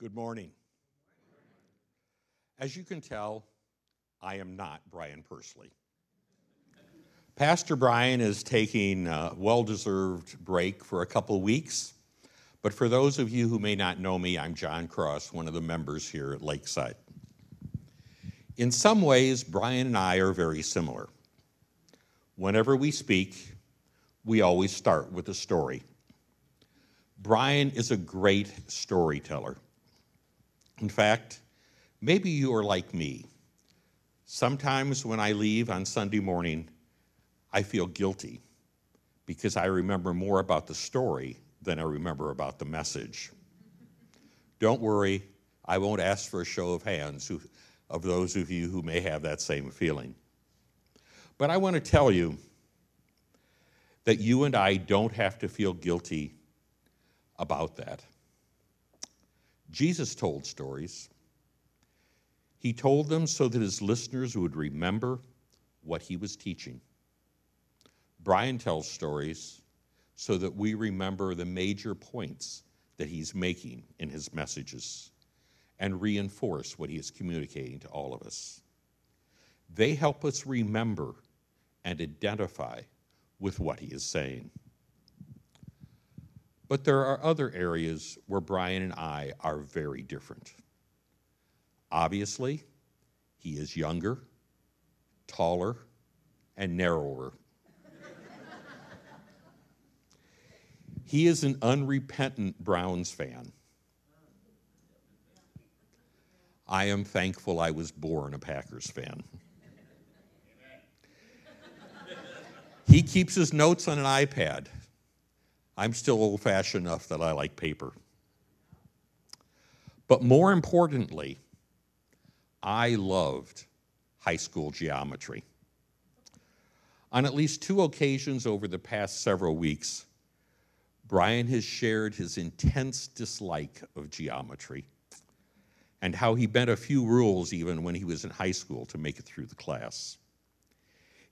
Good morning. As you can tell, I am not Brian Persley. Pastor Brian is taking a well deserved break for a couple weeks. But for those of you who may not know me, I'm John Cross, one of the members here at Lakeside. In some ways, Brian and I are very similar. Whenever we speak, we always start with a story. Brian is a great storyteller. In fact, maybe you are like me. Sometimes when I leave on Sunday morning, I feel guilty because I remember more about the story than I remember about the message. Don't worry, I won't ask for a show of hands who, of those of you who may have that same feeling. But I want to tell you that you and I don't have to feel guilty about that. Jesus told stories. He told them so that his listeners would remember what he was teaching. Brian tells stories so that we remember the major points that he's making in his messages and reinforce what he is communicating to all of us. They help us remember and identify with what he is saying. But there are other areas where Brian and I are very different. Obviously, he is younger, taller, and narrower He is an unrepentant Browns fan. I am thankful I was born a Packers fan. he keeps his notes on an iPad. I'm still old fashioned enough that I like paper. But more importantly, I loved high school geometry. On at least two occasions over the past several weeks, Brian has shared his intense dislike of geometry and how he bent a few rules even when he was in high school to make it through the class.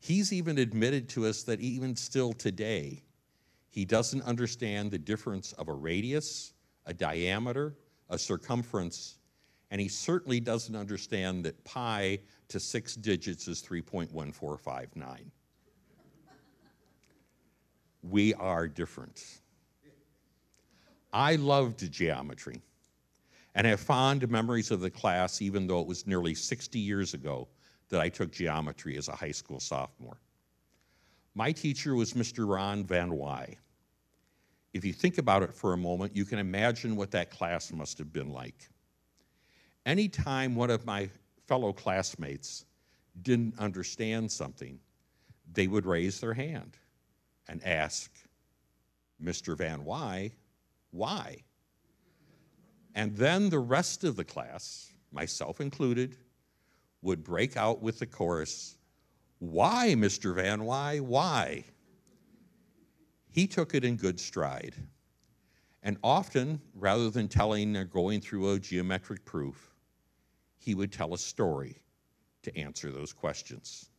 He's even admitted to us that even still today, he doesn't understand the difference of a radius, a diameter, a circumference, and he certainly doesn't understand that pi to six digits is 3.1459. We are different. I loved geometry and have fond memories of the class, even though it was nearly 60 years ago that I took geometry as a high school sophomore. My teacher was Mr. Ron Van Wy. If you think about it for a moment, you can imagine what that class must have been like. Anytime one of my fellow classmates didn't understand something, they would raise their hand and ask, Mr. Van Wy, why? And then the rest of the class, myself included, would break out with the chorus, Why, Mr. Van Why? Why? He took it in good stride. And often, rather than telling or going through a geometric proof, he would tell a story to answer those questions.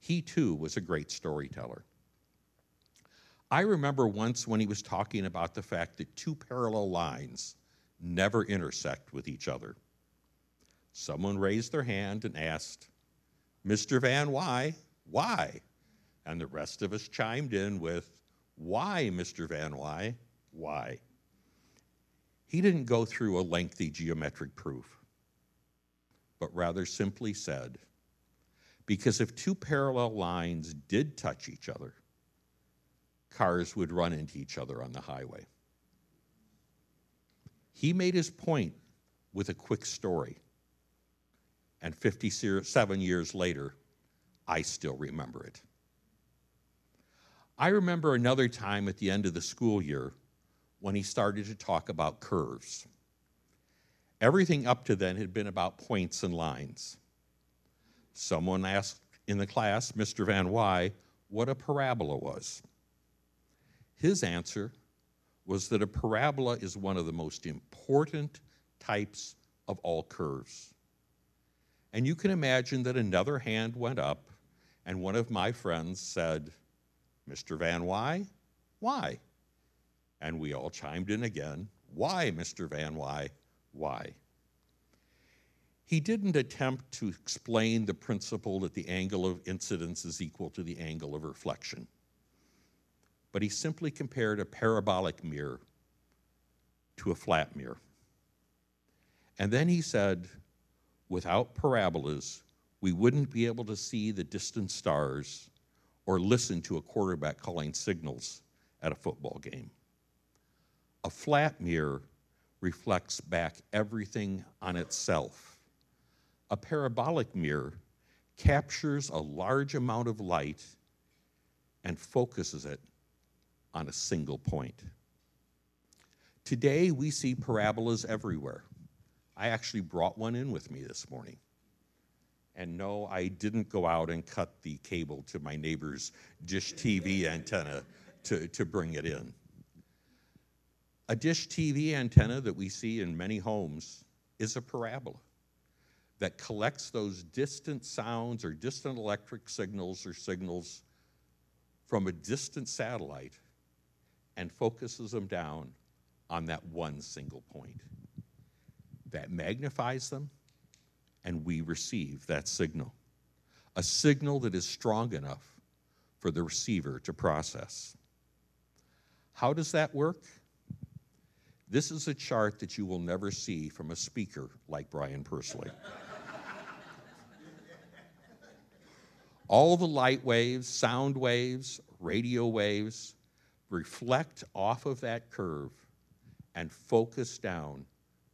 He too was a great storyteller. I remember once when he was talking about the fact that two parallel lines never intersect with each other. Someone raised their hand and asked, Mr. Van Wy, why? And the rest of us chimed in with, Why, Mr. Van Wy, why? He didn't go through a lengthy geometric proof, but rather simply said, Because if two parallel lines did touch each other, cars would run into each other on the highway. He made his point with a quick story. And 57 years later, I still remember it. I remember another time at the end of the school year when he started to talk about curves. Everything up to then had been about points and lines. Someone asked in the class, Mr. Van Wy, what a parabola was. His answer was that a parabola is one of the most important types of all curves. And you can imagine that another hand went up, and one of my friends said, Mr. Van Wy, why? And we all chimed in again, Why, Mr. Van Wy, why. He didn't attempt to explain the principle that the angle of incidence is equal to the angle of reflection, but he simply compared a parabolic mirror to a flat mirror. And then he said, without parabolas, we wouldn't be able to see the distant stars or listen to a quarterback calling signals at a football game. A flat mirror reflects back everything on itself. A parabolic mirror captures a large amount of light and focuses it on a single point. Today, we see parabolas everywhere. I actually brought one in with me this morning. And no, I didn't go out and cut the cable to my neighbor's dish TV antenna to, to bring it in. A dish TV antenna that we see in many homes is a parabola that collects those distant sounds or distant electric signals or signals from a distant satellite and focuses them down on that one single point. That magnifies them, and we receive that signal. A signal that is strong enough for the receiver to process. How does that work? This is a chart that you will never see from a speaker like Brian Pursley. All the light waves, sound waves, radio waves reflect off of that curve and focus down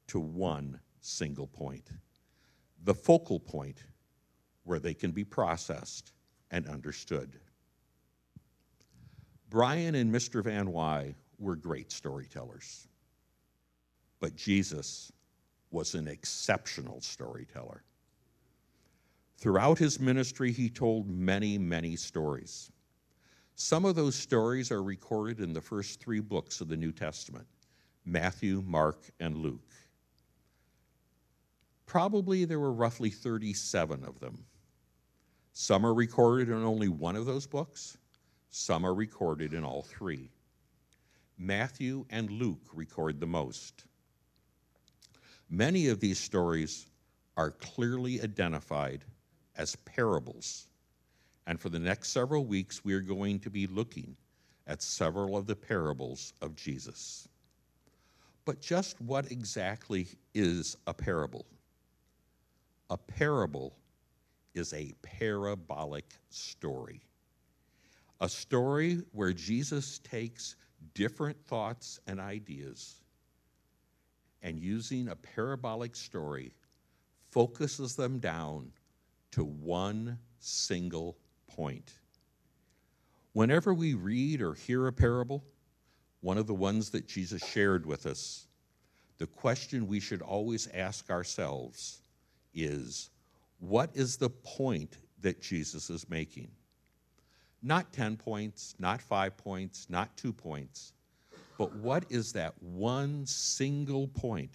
to one single point. The focal point where they can be processed and understood. Brian and Mr. Van Wy were great storytellers. But Jesus was an exceptional storyteller. Throughout his ministry, he told many, many stories. Some of those stories are recorded in the first three books of the New Testament Matthew, Mark, and Luke. Probably there were roughly 37 of them. Some are recorded in only one of those books, some are recorded in all three. Matthew and Luke record the most. Many of these stories are clearly identified as parables. And for the next several weeks, we are going to be looking at several of the parables of Jesus. But just what exactly is a parable? A parable is a parabolic story. A story where Jesus takes different thoughts and ideas and using a parabolic story focuses them down to one single point. Whenever we read or hear a parable, one of the ones that Jesus shared with us, the question we should always ask ourselves is what is the point that Jesus is making? Not 10 points, not five points, not two points. But what is that one single point,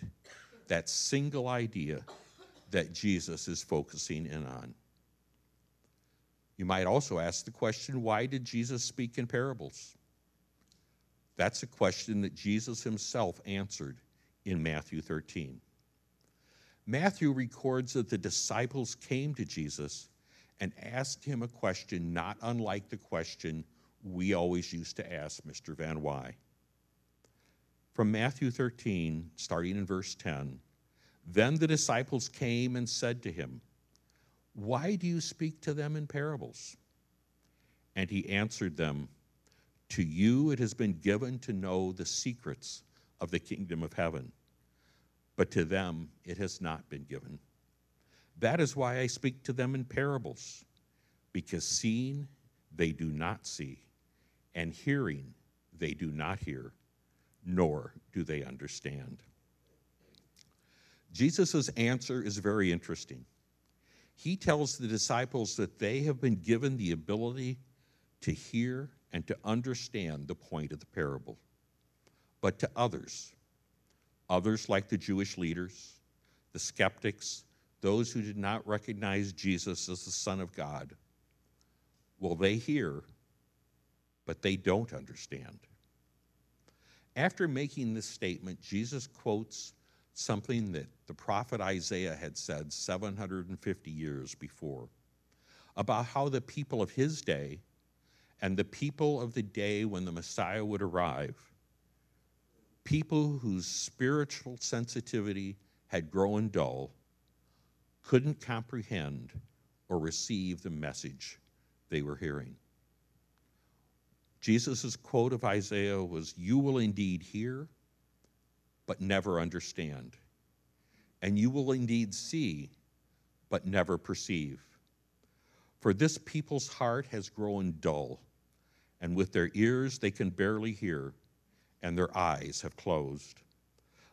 that single idea that Jesus is focusing in on? You might also ask the question why did Jesus speak in parables? That's a question that Jesus himself answered in Matthew 13. Matthew records that the disciples came to Jesus and asked him a question not unlike the question we always used to ask Mr. Van Wy. From Matthew 13, starting in verse 10, then the disciples came and said to him, Why do you speak to them in parables? And he answered them, To you it has been given to know the secrets of the kingdom of heaven, but to them it has not been given. That is why I speak to them in parables, because seeing they do not see, and hearing they do not hear nor do they understand. Jesus' answer is very interesting. He tells the disciples that they have been given the ability to hear and to understand the point of the parable. But to others, others like the Jewish leaders, the skeptics, those who did not recognize Jesus as the Son of God, well, they hear, but they don't understand. After making this statement, Jesus quotes something that the prophet Isaiah had said 750 years before about how the people of his day and the people of the day when the Messiah would arrive, people whose spiritual sensitivity had grown dull, couldn't comprehend or receive the message they were hearing. Jesus' quote of Isaiah was, You will indeed hear, but never understand. And you will indeed see, but never perceive. For this people's heart has grown dull, and with their ears they can barely hear, and their eyes have closed,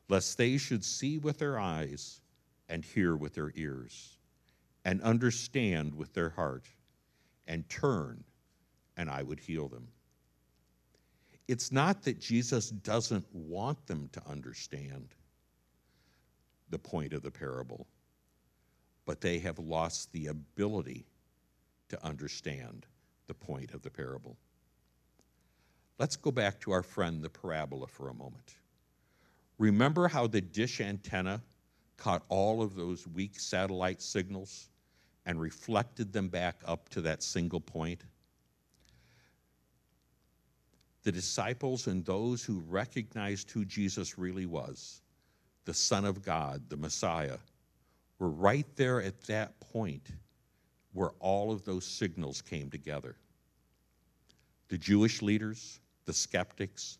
lest they should see with their eyes and hear with their ears, and understand with their heart, and turn, and I would heal them. It's not that Jesus doesn't want them to understand the point of the parable, but they have lost the ability to understand the point of the parable. Let's go back to our friend, the parabola, for a moment. Remember how the dish antenna caught all of those weak satellite signals and reflected them back up to that single point? The disciples and those who recognized who Jesus really was, the Son of God, the Messiah, were right there at that point where all of those signals came together. The Jewish leaders, the skeptics,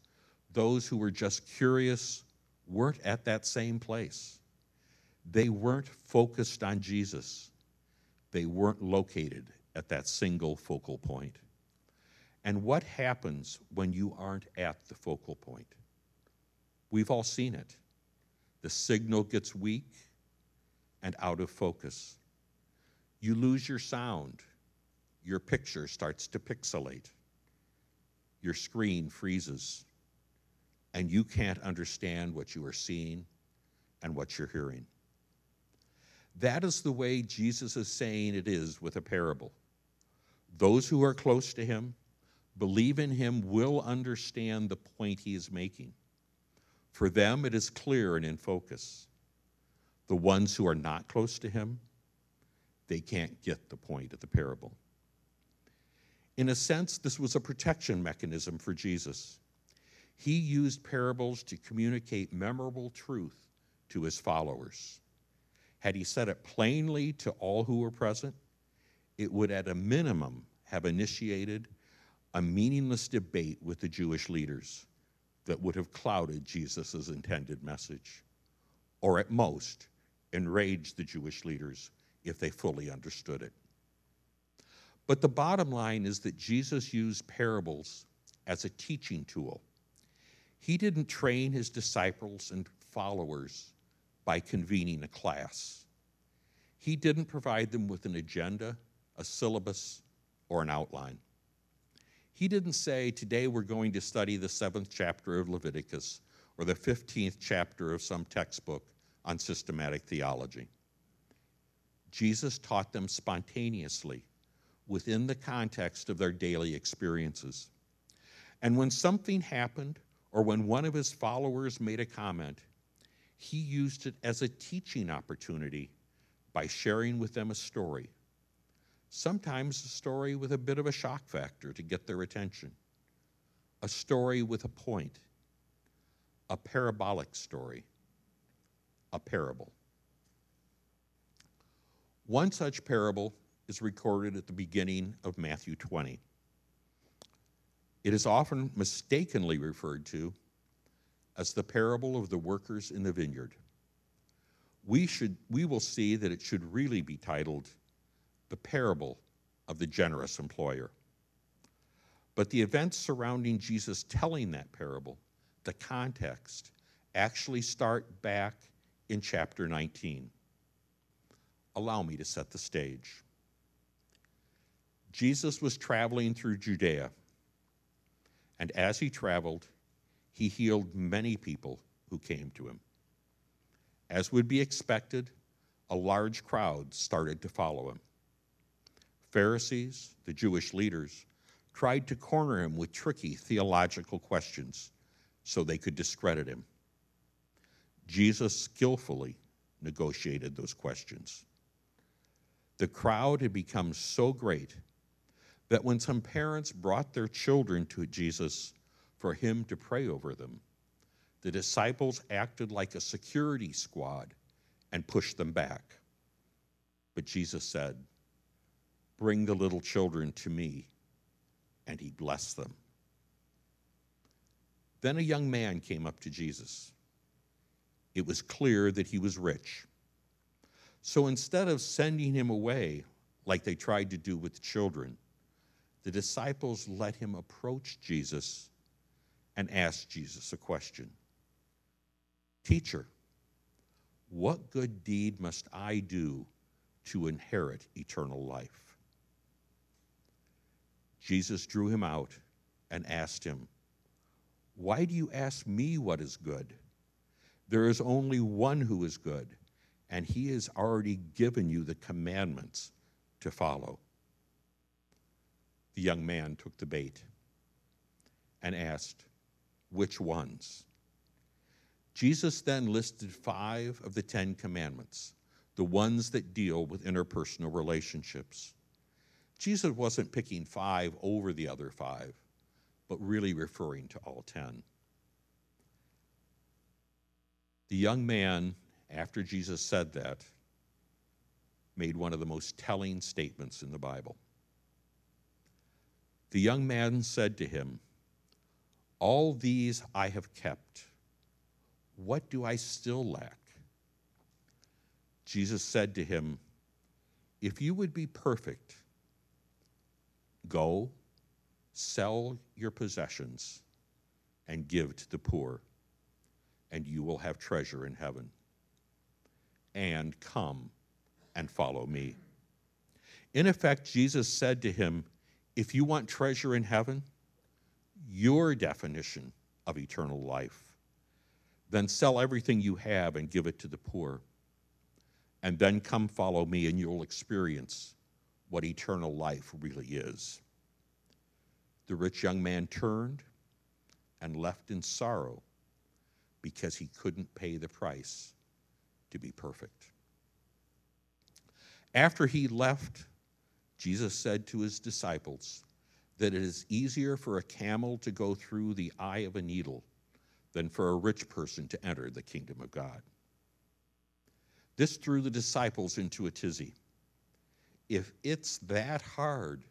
those who were just curious, weren't at that same place. They weren't focused on Jesus. They weren't located at that single focal point. And what happens when you aren't at the focal point? We've all seen it. The signal gets weak and out of focus you lose your sound. Your picture starts to pixelate. Your screen freezes. And you can't understand what you are seeing and what you're hearing. That is the way Jesus is saying it is with a parable. Those who are close to him, believe in him, will understand the point he is making. For them, it is clear and in focus. The ones who are not close to him, they can't get the point of the parable. In a sense, this was a protection mechanism for Jesus. He used parables to communicate memorable truth to his followers. Had he said it plainly to all who were present, it would at a minimum have initiated a meaningless debate with the Jewish leaders that would have clouded Jesus' intended message, or at most, enraged the Jewish leaders if they fully understood it. But the bottom line is that Jesus used parables as a teaching tool. He didn't train his disciples and followers by convening a class. He didn't provide them with an agenda, a syllabus, or an outline. He didn't say, Today we're going to study the seventh chapter of Leviticus or the 15th chapter of some textbook on systematic theology. Jesus taught them spontaneously within the context of their daily experiences. And when something happened, or when one of his followers made a comment, he used it as a teaching opportunity by sharing with them a story. Sometimes a story with a bit of a shock factor to get their attention, a story with a point, a parabolic story, a parable. One such parable is recorded at the beginning of Matthew 20. It is often mistakenly referred to as the parable of the workers in the vineyard. We, should, we will see that it should really be titled The Parable of the Generous Employer. But the events surrounding Jesus telling that parable, the context, actually start back in chapter 19 allow me to set the stage. Jesus was traveling through Judea, and as he traveled, he healed many people who came to him. As would be expected, a large crowd started to follow him. Pharisees, the Jewish leaders, tried to corner him with tricky theological questions so they could discredit him. Jesus skillfully negotiated those questions. The crowd had become so great that when some parents brought their children to Jesus for him to pray over them, the disciples acted like a security squad and pushed them back. But Jesus said, Bring the little children to me, and he blessed them. Then a young man came up to Jesus. It was clear that he was rich. So instead of sending him away like they tried to do with the children, the disciples let him approach Jesus and ask Jesus a question Teacher, what good deed must I do to inherit eternal life? Jesus drew him out and asked him, Why do you ask me what is good? There is only one who is good, and he has already given you the commandments to follow. The young man took the bait and asked, Which ones? Jesus then listed five of the Ten Commandments, the ones that deal with interpersonal relationships. Jesus wasn't picking five over the other five, but really referring to all ten. The young man, after Jesus said that, made one of the most telling statements in the Bible. The young man said to him, All these I have kept. What do I still lack? Jesus said to him, If you would be perfect, go, sell your possessions, and give to the poor and you will have treasure in heaven. And come and follow me. In effect, Jesus said to him, If you want treasure in heaven, your definition of eternal life, then sell everything you have and give it to the poor. And then come follow me, and you'll experience what eternal life really is. The rich young man turned and left in sorrow because he couldn't pay the price to be perfect. After he left, Jesus said to his disciples that it is easier for a camel to go through the eye of a needle than for a rich person to enter the kingdom of God. This threw the disciples into a tizzy. If it's that hard,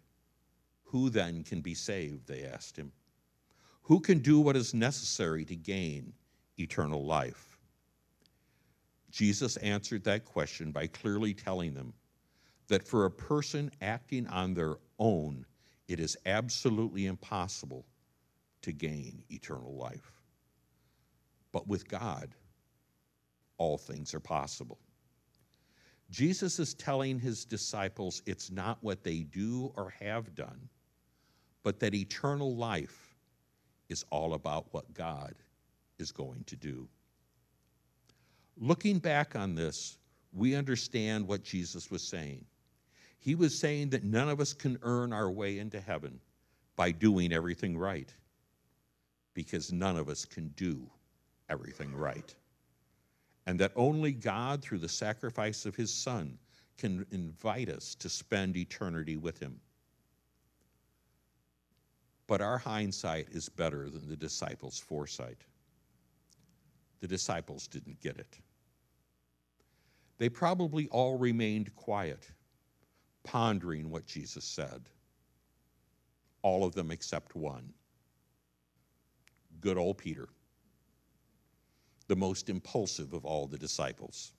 who then can be saved? They asked him. Who can do what is necessary to gain eternal life? Jesus answered that question by clearly telling them that for a person acting on their own, it is absolutely impossible to gain eternal life. But with God, all things are possible. Jesus is telling his disciples it's not what they do or have done, but that eternal life is all about what God is going to do. Looking back on this, we understand what Jesus was saying. He was saying that none of us can earn our way into heaven by doing everything right, because none of us can do everything right. And that only God, through the sacrifice of his Son, can invite us to spend eternity with him. But our hindsight is better than the disciples' foresight. The disciples didn't get it. They probably all remained quiet, pondering what Jesus said. All of them except one good old Peter, the most impulsive of all the disciples.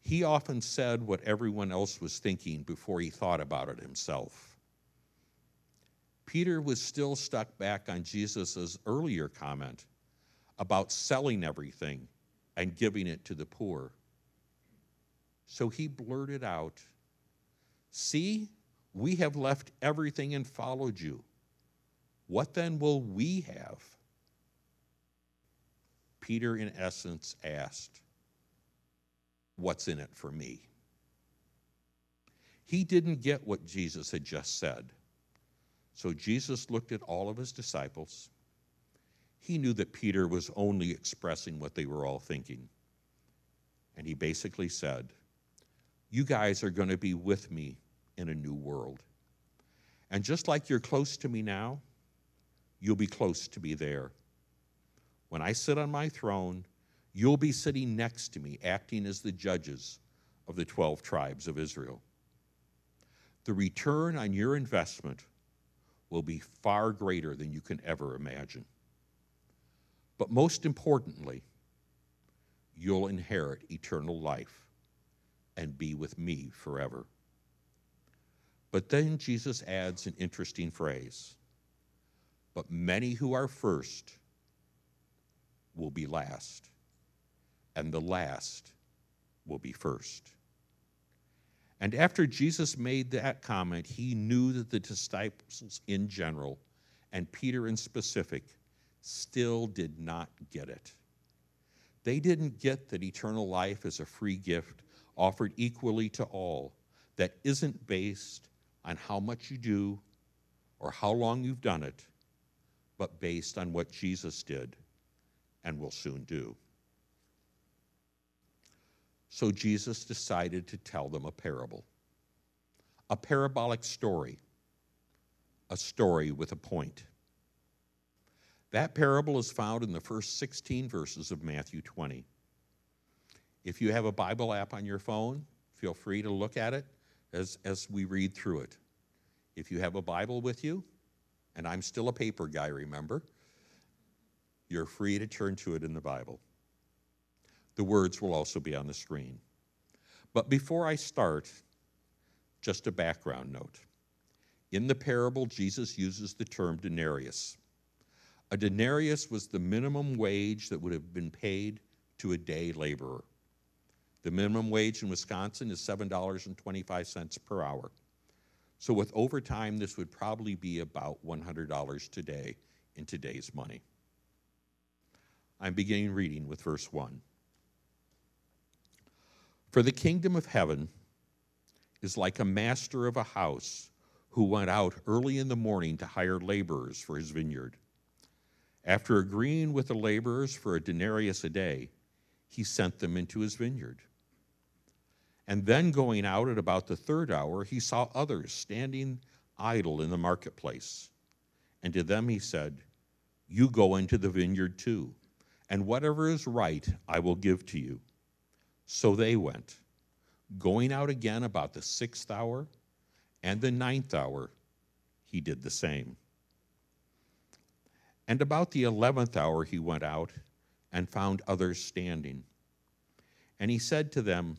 He often said what everyone else was thinking before he thought about it himself. Peter was still stuck back on Jesus' earlier comment about selling everything and giving it to the poor. So he blurted out, See, we have left everything and followed you. What then will we have? Peter, in essence, asked, What's in it for me? He didn't get what Jesus had just said. So Jesus looked at all of his disciples he knew that Peter was only expressing what they were all thinking. And he basically said, You guys are going to be with me in a new world. And just like you're close to me now, you'll be close to me there. When I sit on my throne, you'll be sitting next to me, acting as the judges of the 12 tribes of Israel. The return on your investment will be far greater than you can ever imagine. But most importantly, you'll inherit eternal life and be with me forever. But then Jesus adds an interesting phrase But many who are first will be last, and the last will be first. And after Jesus made that comment, he knew that the disciples in general, and Peter in specific, still did not get it. They didn't get that eternal life is a free gift offered equally to all that isn't based on how much you do or how long you've done it, but based on what Jesus did and will soon do. So Jesus decided to tell them a parable, a parabolic story, a story with a point. That parable is found in the first 16 verses of Matthew 20. If you have a Bible app on your phone, feel free to look at it as, as we read through it. If you have a Bible with you, and I'm still a paper guy, remember, you're free to turn to it in the Bible. The words will also be on the screen. But before I start, just a background note. In the parable, Jesus uses the term denarius. A denarius was the minimum wage that would have been paid to a day laborer. The minimum wage in Wisconsin is $7.25 per hour. So with overtime, this would probably be about $100 today in today's money. I'm beginning reading with verse 1. For the kingdom of heaven is like a master of a house who went out early in the morning to hire laborers for his vineyard. After agreeing with the laborers for a denarius a day, he sent them into his vineyard. And then going out at about the third hour, he saw others standing idle in the marketplace. And to them he said, You go into the vineyard too, and whatever is right I will give to you. So they went, going out again about the sixth hour and the ninth hour, he did the same. And about the eleventh hour he went out and found others standing. And he said to them,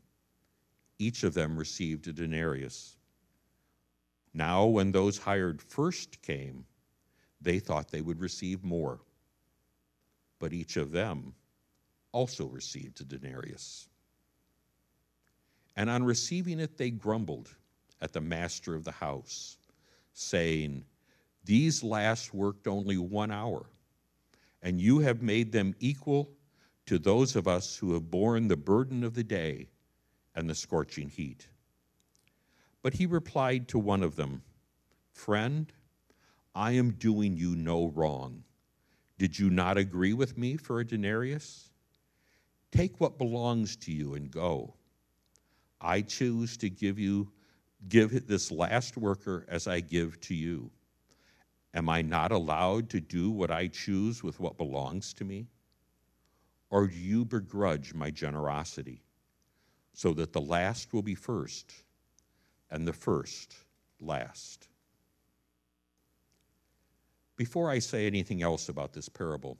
each of them received a denarius. Now, when those hired first came, they thought they would receive more. But each of them also received a denarius. And on receiving it, they grumbled at the master of the house, saying, these last worked only one hour, and you have made them equal to those of us who have borne the burden of the day and the scorching heat. But he replied to one of them, Friend, I am doing you no wrong. Did you not agree with me for a denarius? Take what belongs to you and go. I choose to give you give this last worker as I give to you. Am I not allowed to do what I choose with what belongs to me? Or do you begrudge my generosity so that the last will be first and the first last? Before I say anything else about this parable,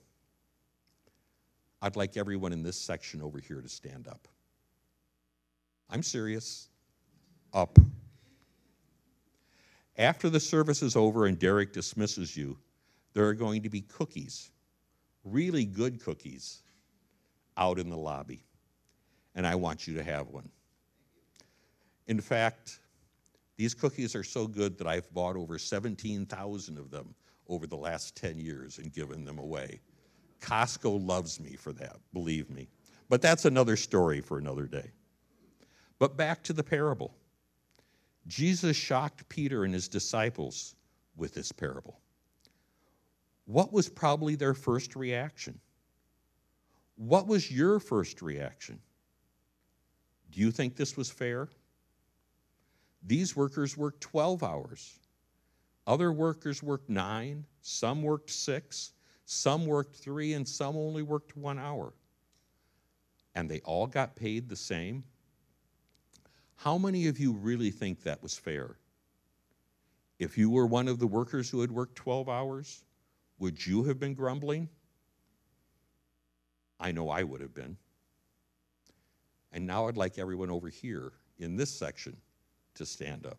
I'd like everyone in this section over here to stand up. I'm serious. Up. After the service is over and Derek dismisses you, there are going to be cookies really good cookies out in the lobby, and I want you to have one. In fact, these cookies are so good that I've bought over 17,000 of them over the last 10 years and given them away. Costco loves me for that, believe me. But that's another story for another day. But back to the parable. Jesus shocked Peter and his disciples with this parable. What was probably their first reaction? What was your first reaction? Do you think this was fair? These workers worked 12 hours. Other workers worked nine, some worked six, some worked three, and some only worked one hour. And they all got paid the same? How many of you really think that was fair? If you were one of the workers who had worked 12 hours, would you have been grumbling? I know I would have been. And now I'd like everyone over here in this section to stand up.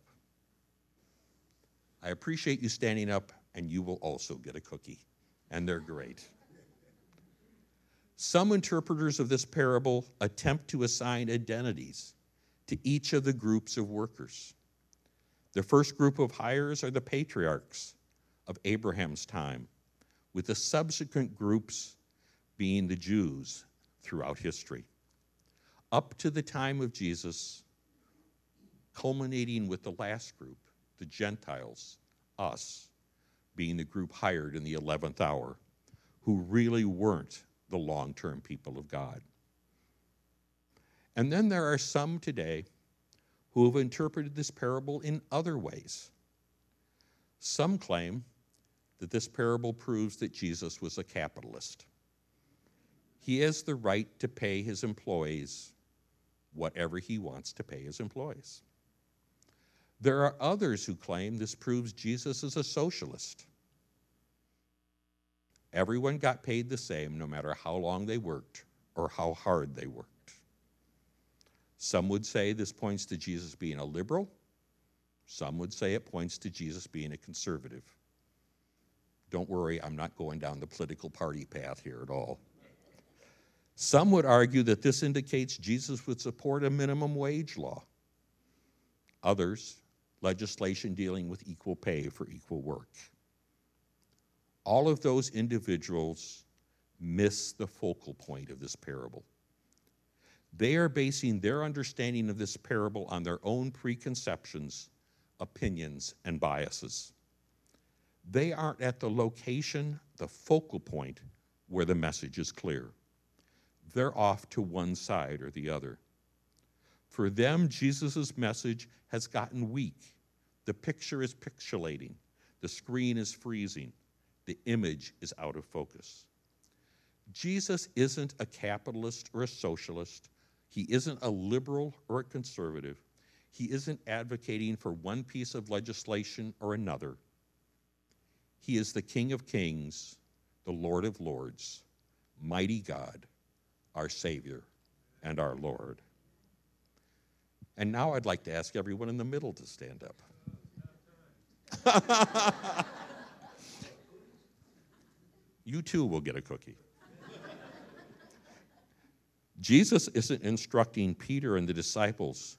I appreciate you standing up, and you will also get a cookie, and they're great. Some interpreters of this parable attempt to assign identities to each of the groups of workers. The first group of hires are the patriarchs of Abraham's time, with the subsequent groups being the Jews throughout history. Up to the time of Jesus, culminating with the last group, the Gentiles, us, being the group hired in the 11th hour, who really weren't the long term people of God. And then there are some today who have interpreted this parable in other ways. Some claim that this parable proves that Jesus was a capitalist. He has the right to pay his employees whatever he wants to pay his employees. There are others who claim this proves Jesus is a socialist. Everyone got paid the same no matter how long they worked or how hard they worked. Some would say this points to Jesus being a liberal. Some would say it points to Jesus being a conservative. Don't worry, I'm not going down the political party path here at all. Some would argue that this indicates Jesus would support a minimum wage law. Others, legislation dealing with equal pay for equal work. All of those individuals miss the focal point of this parable. They are basing their understanding of this parable on their own preconceptions, opinions, and biases. They aren't at the location, the focal point, where the message is clear. They're off to one side or the other. For them, Jesus' message has gotten weak. The picture is pixelating, the screen is freezing, the image is out of focus. Jesus isn't a capitalist or a socialist. He isn't a liberal or a conservative. He isn't advocating for one piece of legislation or another. He is the King of Kings, the Lord of Lords, mighty God, our Savior and our Lord. And now I'd like to ask everyone in the middle to stand up. you too will get a cookie. Jesus isn't instructing Peter and the disciples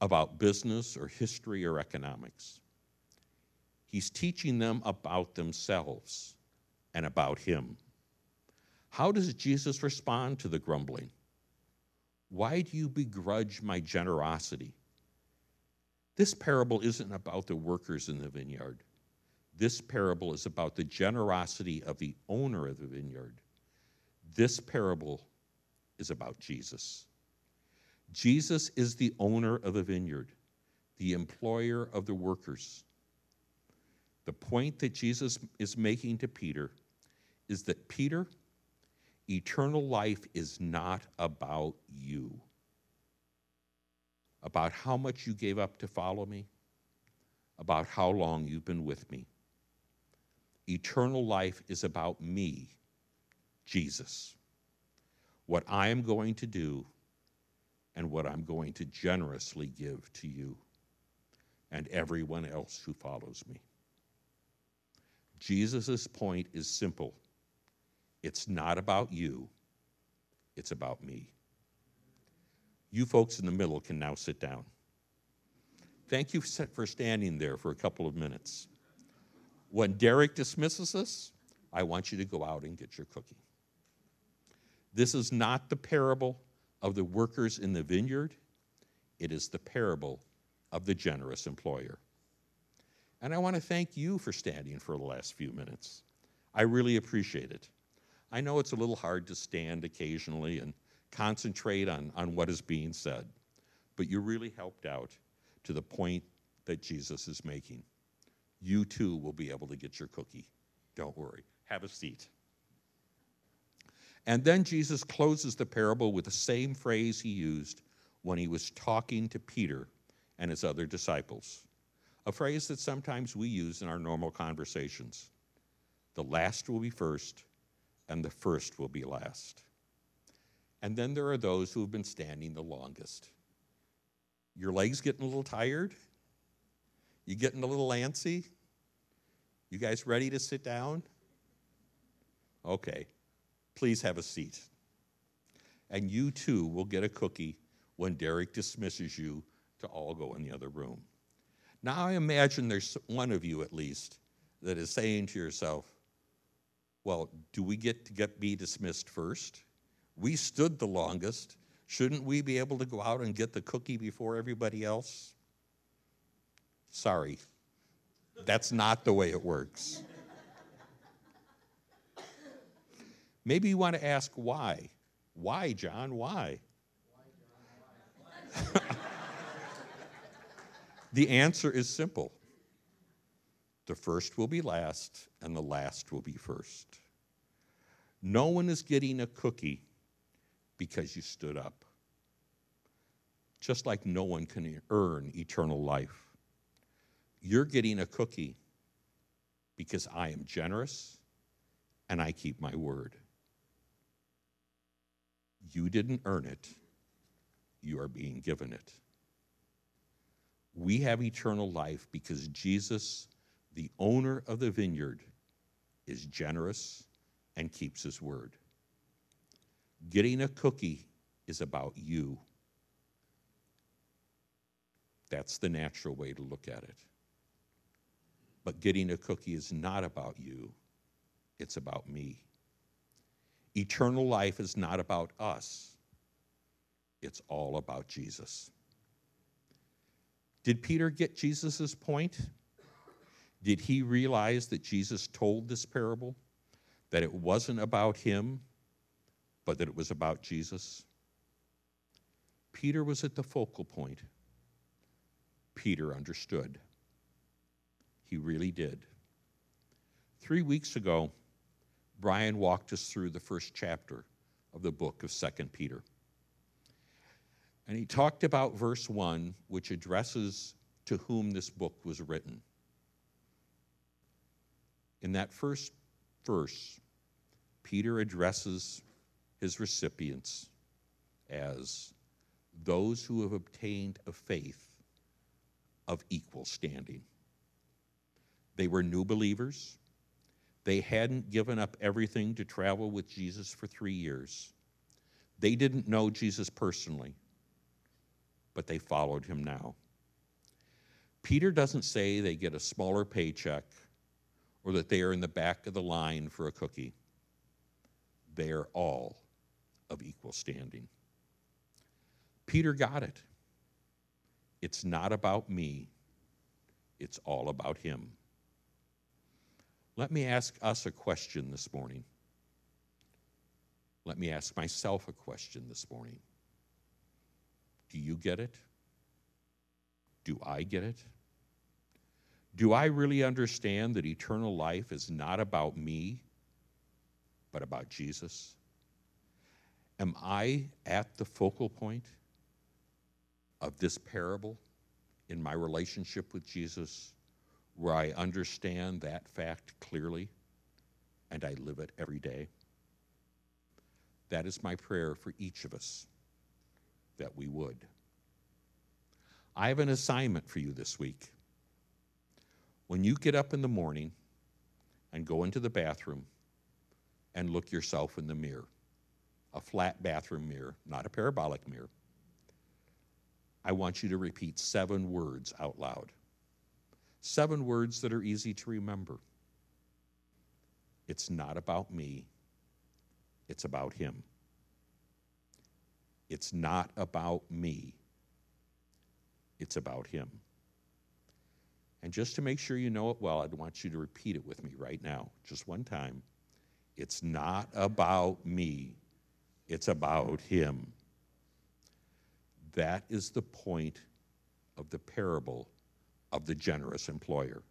about business or history or economics. He's teaching them about themselves and about Him. How does Jesus respond to the grumbling? Why do you begrudge my generosity? This parable isn't about the workers in the vineyard. This parable is about the generosity of the owner of the vineyard. This parable is about Jesus. Jesus is the owner of the vineyard, the employer of the workers. The point that Jesus is making to Peter is that Peter, eternal life is not about you, about how much you gave up to follow me, about how long you've been with me. Eternal life is about me, Jesus what I am going to do and what I'm going to generously give to you and everyone else who follows me. Jesus' point is simple It's not about you, it's about me. You folks in the middle can now sit down. Thank you for standing there for a couple of minutes. When Derek dismisses us, I want you to go out and get your cookie. This is not the parable of the workers in the vineyard, it is the parable of the generous employer. And I want to thank you for standing for the last few minutes. I really appreciate it. I know it's a little hard to stand occasionally and concentrate on, on what is being said, but you really helped out to the point that Jesus is making. You too will be able to get your cookie. Don't worry. Have a seat. And then Jesus closes the parable with the same phrase he used when he was talking to Peter and his other disciples a phrase that sometimes we use in our normal conversations. The last will be first, and the first will be last. And then there are those who have been standing the longest. Your legs getting a little tired? You getting a little antsy? You guys ready to sit down? Okay, please have a seat. And you too will get a cookie when Derek dismisses you to all go in the other room. Now I imagine there's one of you at least that is saying to yourself, well, do we get to get be dismissed first? We stood the longest. Shouldn't we be able to go out and get the cookie before everybody else? Sorry, that's not the way it works. Maybe you want to ask why. Why, John? Why? The answer is simple the first will be last, and the last will be first. No one is getting a cookie because you stood up. Just like no one can earn eternal life. You're getting a cookie because I am generous and I keep my word. You didn't earn it, you are being given it. We have eternal life because Jesus, the owner of the vineyard, is generous and keeps his word. Getting a cookie is about you. That's the natural way to look at it. But getting a cookie is not about you, it's about me. Eternal life is not about us, it's all about Jesus. Did Peter get Jesus' point? Did he realize that Jesus told this parable? That it wasn't about him, but that it was about Jesus? Peter was at the focal point. Peter understood. He really did. Three weeks ago, Brian walked us through the first chapter of the book of Second Peter. And he talked about verse 1, which addresses to whom this book was written. In that first verse, Peter addresses his recipients as those who have obtained a faith of equal standing. They were new believers. They hadn't given up everything to travel with Jesus for three years. They didn't know Jesus personally but they followed him now. Peter doesn't say they get a smaller paycheck or that they are in the back of the line for a cookie. They are all of equal standing. Peter got it. It's not about me, it's all about him. Let me ask us a question this morning. Let me ask myself a question this morning. Do you get it? Do I get it? Do I really understand that eternal life is not about me, but about Jesus? Am I at the focal point of this parable in my relationship with Jesus where I understand that fact clearly and I live it every day? That is my prayer for each of us that we would. I have an assignment for you this week. When you get up in the morning and go into the bathroom, and look yourself in the mirror a flat bathroom mirror, not a parabolic mirror. I want you to repeat seven words out loud. Seven words that are easy to remember. It's not about me, it's about Him. It's not about me, it's about Him. And just to make sure you know it well, I'd want you to repeat it with me right now, just one time. It's not about me, it's about Him. That is the point of the parable of the generous employer,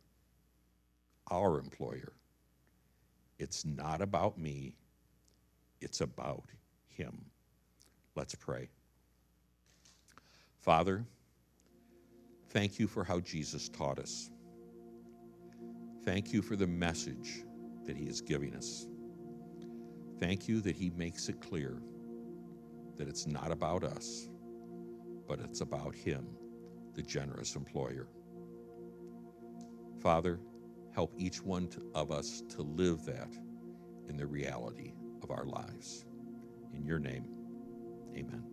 our employer. It's not about me, it's about Him. Let's pray. Father, thank you for how Jesus taught us. Thank you for the message that He is giving us. Thank you that He makes it clear that it's not about us, but it's about Him, the generous employer. Father, help each one of us to live that in the reality of our lives. In your name, amen.